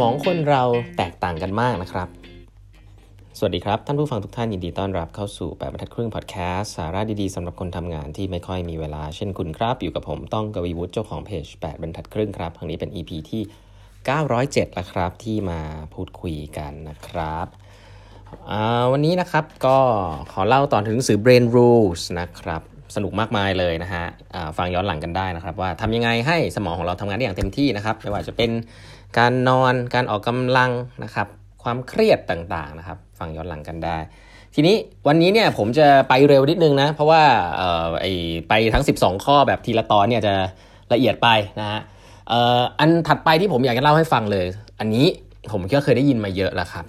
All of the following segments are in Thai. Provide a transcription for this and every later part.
มองคนเราแตกต่างกันมากนะครับ สวัสดีครับ ท่านผู้ฟังทุกท่านยินดีต้อนรับเข้าสู่แปดบรรทัดครึ่งพอดแคสต์สาระดีๆสำหรับคนทำงานที่ไม่ค่อยมีเวลาเช่นคุณครับ อยู่กับผมต้องกวีวุฒิเจ้าของเพจ8บรรทัดครึ่งครับครั้งนี้เป็น EP ที่ 907แล้วครับที่มาพูดคุยกันนะครับวันนี้นะครับก็ขอเล่าตอนถึงหนังสือ Brain Rules นะครับสนุกมากมายเลยนะฮะฟังย้อนหลังกันได้นะครับ ว่าทำยังไงให้สมองของเราทำงานได้อย่างเต็มที่นะครับไม่ว่าจะเป็น การนอนการออกกำลังนะครับ ความเครียดต่างๆนะครับ ฟังย้อนหลังกันได้ ทีนี้วันนี้เนี่ยผมจะไปเร็วนิดนึงนะ เพราะว่าเอ่อไอไปทั้ง 12 ข้อแบบทีละตอนเนี่ยจะละเอียดไปนะฮะเอ่ออันถัดไปที่ผมอยากจะเล่าให้ฟังเลย อันนี้ผมก็เคยได้ยินมาเยอะแล้วครับ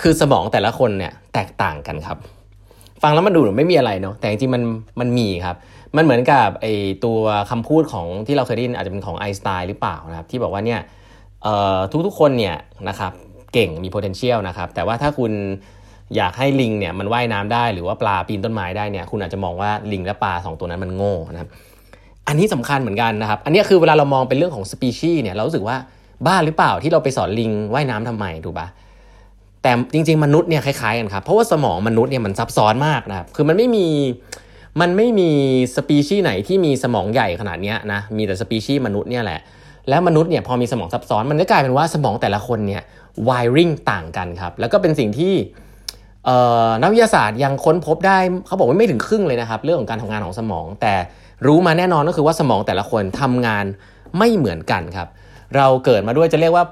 คือสมองแต่ละคนเนี่ยแตกต่างกันครับ ฟังแล้วมันดูเหมือนไม่มีอะไรเนาะแต่จริงๆมันมันมีครับ มันเหมือนกับไอตัวคำพูดของที่เราเคยได้ยินอาจจะเป็นของไอน์สไตน์หรือเปล่านะครับ ที่บอกว่าเนี่ย ทุกๆคนเนี่ยนะครับเก่งมี potential นะครับแต่ว่าถ้าคุณอยากให้ลิงเนี่ยมันว่ายน้ำได้หรือว่าปลาปีนต้นไม้ได้เนี่ยคุณอาจจะมองว่าลิงและปลาสองตัวนั้นมันโง่นะครับอันนี้สำคัญเหมือนกันนะครับ อันนี้คือเวลาเรามองเป็นเรื่องของสปีชีส์เนี่ยเรารู้สึกว่าบ้าหรือเปล่าที่เราไปสอนลิงว่ายน้ำทำไมถูกปะแต่จริง ๆ มนุษย์เนี่ยคล้ายๆกันครับเพราะว่าสมองมนุษย์เนี่ยมันซับซ้อนมากนะครับคือมันไม่มีมันไม่มีสปีชีส์ไหนที่มีสมองใหญ่ขนาดนี้นะมีแต่สปีชีส์มนุษย์เนี่ยแหละ แล้วมนุษย์เนี่ยพอมีสมองซับซ้อนมันก็กลายเป็นว่าสมองแต่ละคนเนี่ย wiring ต่างกันครับ แล้วก็เป็นสิ่งที่นักวิทยาศาสตร์ยังค้นพบได้เขาบอกว่าไม่ถึงครึ่งเลยนะครับ เรื่องของการทำงานของสมอง แต่รู้มาแน่นอนก็คือว่าสมองแต่ละคนทำงานไม่เหมือนกันครับ เราเกิดมาด้วยจะเรียกว่า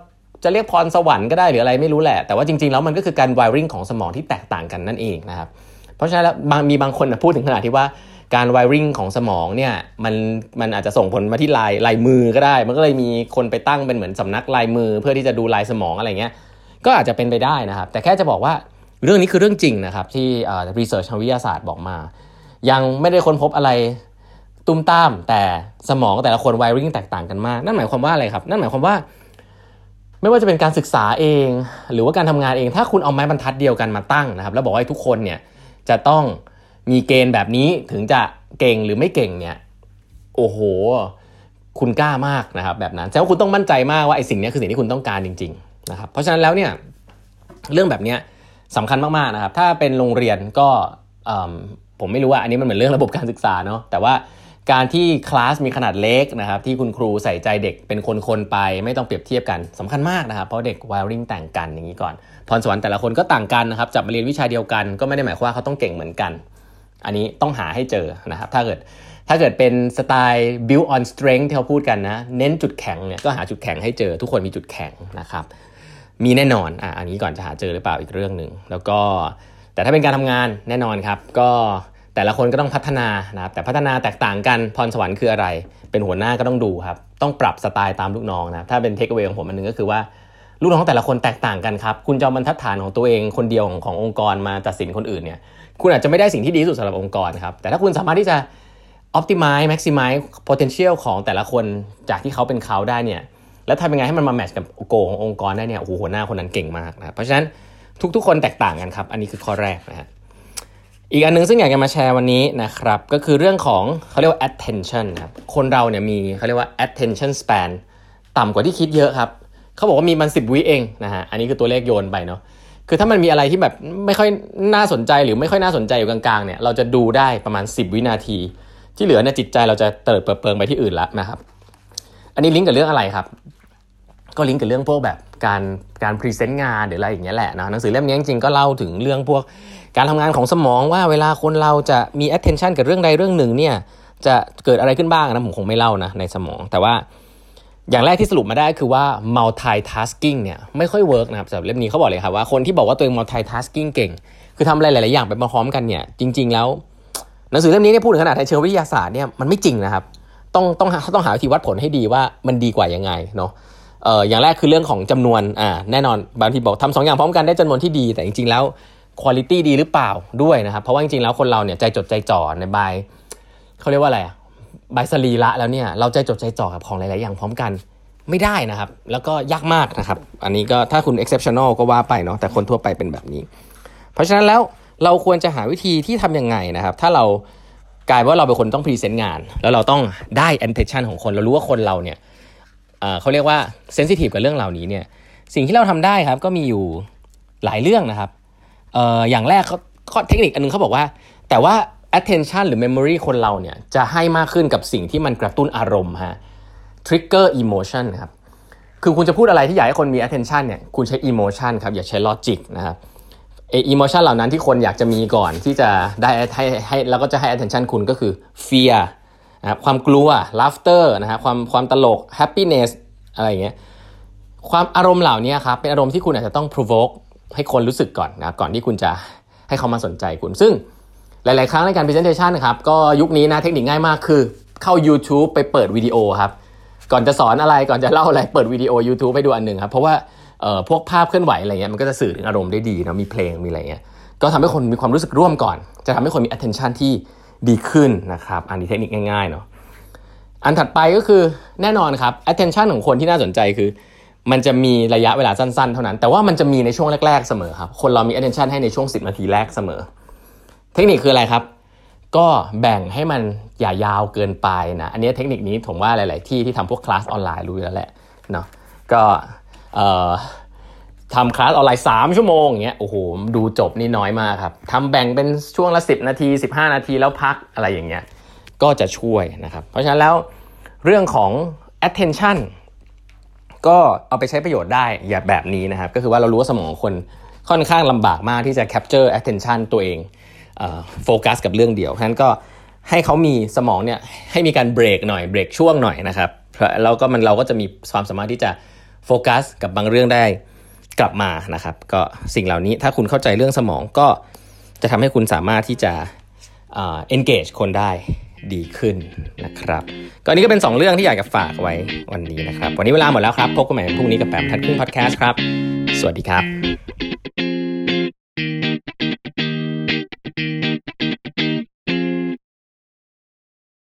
จะเรียกพรสวรรค์ก็ได้หรืออะไรไม่รู้แหละ แต่ว่าจริงๆแล้วมันก็คือการ wiring ของสมองที่แตกต่างกันนั่นเองนะครับ เพราะฉะนั้นแล้วมีบางคนพูดถึงขนาดที่ว่า การไวริงของสมองเนี่ยมันมันอาจจะส่งผลมาที่ลายลายมือก็ได้ มันก็เลยมีคนไปตั้งเป็นเหมือนสำนักลายมือ เพื่อที่จะดูลายสมองอะไรเงี้ยก็อาจจะเป็นไปได้นะครับ แต่แค่จะบอกว่าเรื่องนี้คือเรื่องจริงนะครับที่รีเสิร์ชทางวิทยาศาสตร์บอกมา ยังไม่ได้ค้นพบอะไรตุ้มตาม แต่สมองแต่ละคนไวริงแตกต่างกันมากนั่นหมายความว่าอะไรครับ นั่นหมายความว่า ไม่ว่าจะเป็นการศึกษาเอง หรือว่าการทำงานเอง ถ้าคุณเอาไม้บรรทัดเดียวกันมาตั้งนะครับ แล้วบอกให้ทุกคนเนี่ยจะต้อง มีเกณฑ์แบบนี้ถึงจะเก่งหรือไม่เก่งเนี่ย โอ้โห คุณกล้ามากนะครับแบบนั้นแต่ว่าคุณต้องมั่นใจมากว่าไอ้สิ่งนี้คือสิ่งที่คุณต้องการจริง ๆ นะครับ เพราะฉะนั้นแล้วเนี่ยเรื่องแบบนี้สำคัญมากๆนะครับ ถ้าเป็นโรงเรียนก็ผมไม่รู้ว่าอันนี้มันเหมือนเรื่องระบบการศึกษาเนาะแต่ว่าการที่คลาสมีขนาดเล็กนะครับที่คุณครูใส่ใจเด็กเป็นคนๆไป ไม่ต้องเปรียบเทียบกันสำคัญมากนะครับเพราะเด็กวายริงแต่งกันอย่างนี้ก่อนพรสวรรค์แต่ละคนก็ต่างกันนะครับจับมาเรียนวิชาเดียวกันก็ไม่ได้หมายความว่าเขาต้องเก่งเหมือนกัน อันนี้ต้องหาให้เจอนะครับถ้าเกิดถ้าเกิดเป็นสไตล์ build on strength ที่เขาพูดกันนะ เน้นจุดแข็งเนี่ยก็หาจุดแข็งให้เจอ ทุกคนมีจุดแข็งนะครับ มีแน่นอนอะอันนี้ก่อนจะหาเจอหรือเปล่าอีกเรื่องหนึ่งแล้วก็แต่ถ้าเป็นการทำงานแน่นอนครับ ก็แต่ละคนก็ต้องพัฒนานะครับแต่พัฒนาแตกต่างกันพรสวรรค์คืออะไร เป็นหัวหน้าก็ต้องดูครับ ต้องปรับสไตล์ตามลูกน้องนะถ้าเป็นเทคเวของผมอันนึงก็คือว่า ลูกน้องแต่ละคนแตกต่างกันครับ คุณจะบรรทัดฐานของตัวเองคนเดียวของขององค์กรมาตัดสินคนอื่นเนี่ยคุณอาจจะไม่ได้สิ่งที่ดีที่สุดสำหรับองค์กรครับแต่ถ้าคุณสามารถที่จะ optimize maximize potential ของแต่ละคนจากที่เขาเป็นเขาได้เนี่ยแล้วทำยังไงให้มันมาแมทช์กับโกขององค์กรได้เนี่ยโอ้โหหัวหน้าคนนั้นเก่งมากนะเพราะฉะนั้นทุกๆ คนแตกต่างกันครับอันนี้คือข้อแรกนะฮะอีกอันนึงซึ่งอยากจะมาแชร์วันนี้นะครับก็คือเรื่องของเขาเรียกว่า attention ครับคนเราเนี่ยมีเขาเรียกว่า attention span ต่ำกว่าที่คิดเยอะครับ เขาบอกว่ามีมันสิบวิเองนะฮะ อันนี้คือตัวเลขโยนไปเนาะ คือถ้ามันมีอะไรที่แบบไม่ค่อยน่าสนใจหรือไม่ค่อยน่าสนใจอยู่กลางๆเนี่ย เราจะดูได้ประมาณ 10 วินาที ที่เหลือเนี่ยจิตใจเราจะเติดเปิดเปิงไปที่อื่นละนะครับ อันนี้ลิงก์กับเรื่องอะไรครับ ก็ลิงก์กับเรื่องพวกแบบการการพรีเซนต์งานหรืออะไรอย่างเงี้ยแหละนะหนังสือเล่มนี้จริงๆก็เล่าถึงเรื่องพวกการทำงานของสมองว่าเวลาคนเราจะมี attention กับเรื่องใดเรื่องหนึ่งเนี่ยจะเกิดอะไรขึ้นบ้างนะผมคงไม่เล่านะในสมองแต่ว่า อย่างแรกที่สรุปมาได้คือว่า multitasking เนี่ยไม่ค่อยเวิร์กนะครับสำหรับเล่มนี้เขาบอกเลยครับว่าคนที่บอกว่าตัวเอง multitasking เก่ง คือทำอะไรหลาย ๆ อย่างไปพร้อมกันเนี่ยจริง ๆ แล้วหนังสือเล่มนี้เนี่ยพูดถึงขนาดในเชิงวิทยาศาสตร์เนี่ยมันไม่จริงนะครับต้องต้องต้องหาวิธีวัดผลให้ดีว่ามันดีกว่ายังไงเนาะเอ่ออย่างแรกคือเรื่องของจำนวนอ่าแน่นอนบางทีบอกทำสองอย่างพร้อมกันได้จำนวนที่ดี แต่จริง ๆ แล้วคุณภาพดีหรือเปล่าด้วยนะครับเพราะว่าจริง ๆ แล้วคนเราเนี่ยใจจดใจจ่อใน by เขาเรียกว่าอะไรอะ by สรีระแล้วเนี่ยเราใจจดใจจ่อกับของหลาย ๆ อย่างพร้อมกันไม่ได้นะครับ แล้วก็ยากมากนะครับ อันนี้ก็ถ้าคุณ exceptional ก็ว่าไปเนาะแต่คนทั่วไปเป็นแบบนี้ เพราะฉะนั้นแล้วเราควรจะหาวิธีที่ทำยังไงนะครับ ถ้าเรากลายว่าเราเป็นคนต้องพรีเซนต์งาน แล้วเราต้องได้ attention ของคนเรารู้ว่าคนเราเนี่ยเขาเรียกว่า sensitive กับเรื่องเหล่านี้เนี่ยสิ่งที่เราทำได้ครับก็มีอยู่หลายเรื่องนะครับอออย่างแรกเขาเทคนิคอันนึงเขาบอกว่า แต่ว่า attention หรือ memory คนเราเนี่ยจะให้มากขึ้นกับสิ่งที่มันกระตุ้นอารมณ์ฮะ trigger emotion ครับคือคุณจะพูดอะไรที่อยากให้คนมี attention เนี่ยคุณใช้ emotion ครับอย่าใช้ logic นะครับเอ emotion เหล่านั้นที่คนอยากจะมีก่อนที่จะได้ให้ให้แล้วก็จะให้ attention คุณก็คือ fear นะครับความกลัว laughter นะฮะความความตลก happiness อะไรอย่างเงี้ยความอารมณ์เหล่านี้ครับเป็นอารมณ์ที่คุณอาจจะต้อง provoke ให้คนรู้สึกก่อนนะก่อนที่คุณจะให้เขามาสนใจคุณ ซึ่ง หลาย ๆ ครั้งในการ presentation นะครับก็ยุคนี้นะเทคนิคง่ายมากคือ เข้า YouTube ไปเปิดวิดีโอครับก่อนจะสอนอะไรก่อนจะเล่าอะไรเปิดวิดีโอ YouTube ให้ดูอันหนึ่งครับเพราะว่าพวกภาพเคลื่อนไหวอะไรเงี้ยมันก็จะสื่อถึงอารมณ์ได้ดีนะมีเพลงมีอะไรเงี้ยก็ทำให้คนมีความรู้สึกร่วมก่อน จะทำให้คนมี attention ที่ดีขึ้นนะครับอันนี้เทคนิคง่ายๆเนาะอันถัดไปก็คือแน่นอนครับ attention ของคนที่น่าสนใจคือ มันจะมีระยะเวลาสั้นๆ เท่านั้น แต่ว่ามันจะมีในช่วงแรก ๆ เสมอครับคนเรามี attention ให้ในช่วง 10 นาทีแรกเสมอ เทคนิคคืออะไรครับ ก็แบ่งให้มันอย่ายาวเกินไปนะ อันนี้เทคนิคนี้ผมว่าหลาย ๆ ที่ที่ทำพวกคลาสออนไลน์รู้แล้วแหละเนาะ ก็ทำคลาสออนไลน์ 3 ชั่วโมงอย่างเงี้ย โอ้โห ดูจบนี่น้อยมากครับ ทำแบ่งเป็นช่วงละ 10 นาที 15 นาทีแล้วพักอะไรอย่างเงี้ย ก็จะช่วยนะครับ เพราะฉะนั้นแล้วเรื่องของ attention ก็เอาไปใช้ประโยชน์ได้อย่าแบบนี้นะครับ ก็คือว่าเรารู้ว่าสมองคนค่อนข้างลำบากมากที่จะ capture attention ตัวเอง โฟกัสกับเรื่องเดียวฉะนั้นก็ให้เขามีสมองเนี่ยให้มีการเบรกหน่อยเบรกช่วงหน่อยนะครับแล้วก็มันเราก็จะมีความสามารถที่จะโฟกัสกับบางเรื่องได้กลับมานะครับ ก็สิ่งเหล่านี้ถ้าคุณเข้าใจเรื่องสมองก็จะทำให้คุณสามารถที่จะ engage คนได้ดีขึ้นนะครับ ก็นี้ก็เป็น 2 เรื่องที่อยากจะฝากไว้วันนี้นะครับ วันนี้เวลาหมดแล้วครับ พบกันใหม่พรุ่งนี้กับแปมทัดครึ่งพอดแคสต์ครับ สวัสดีครับ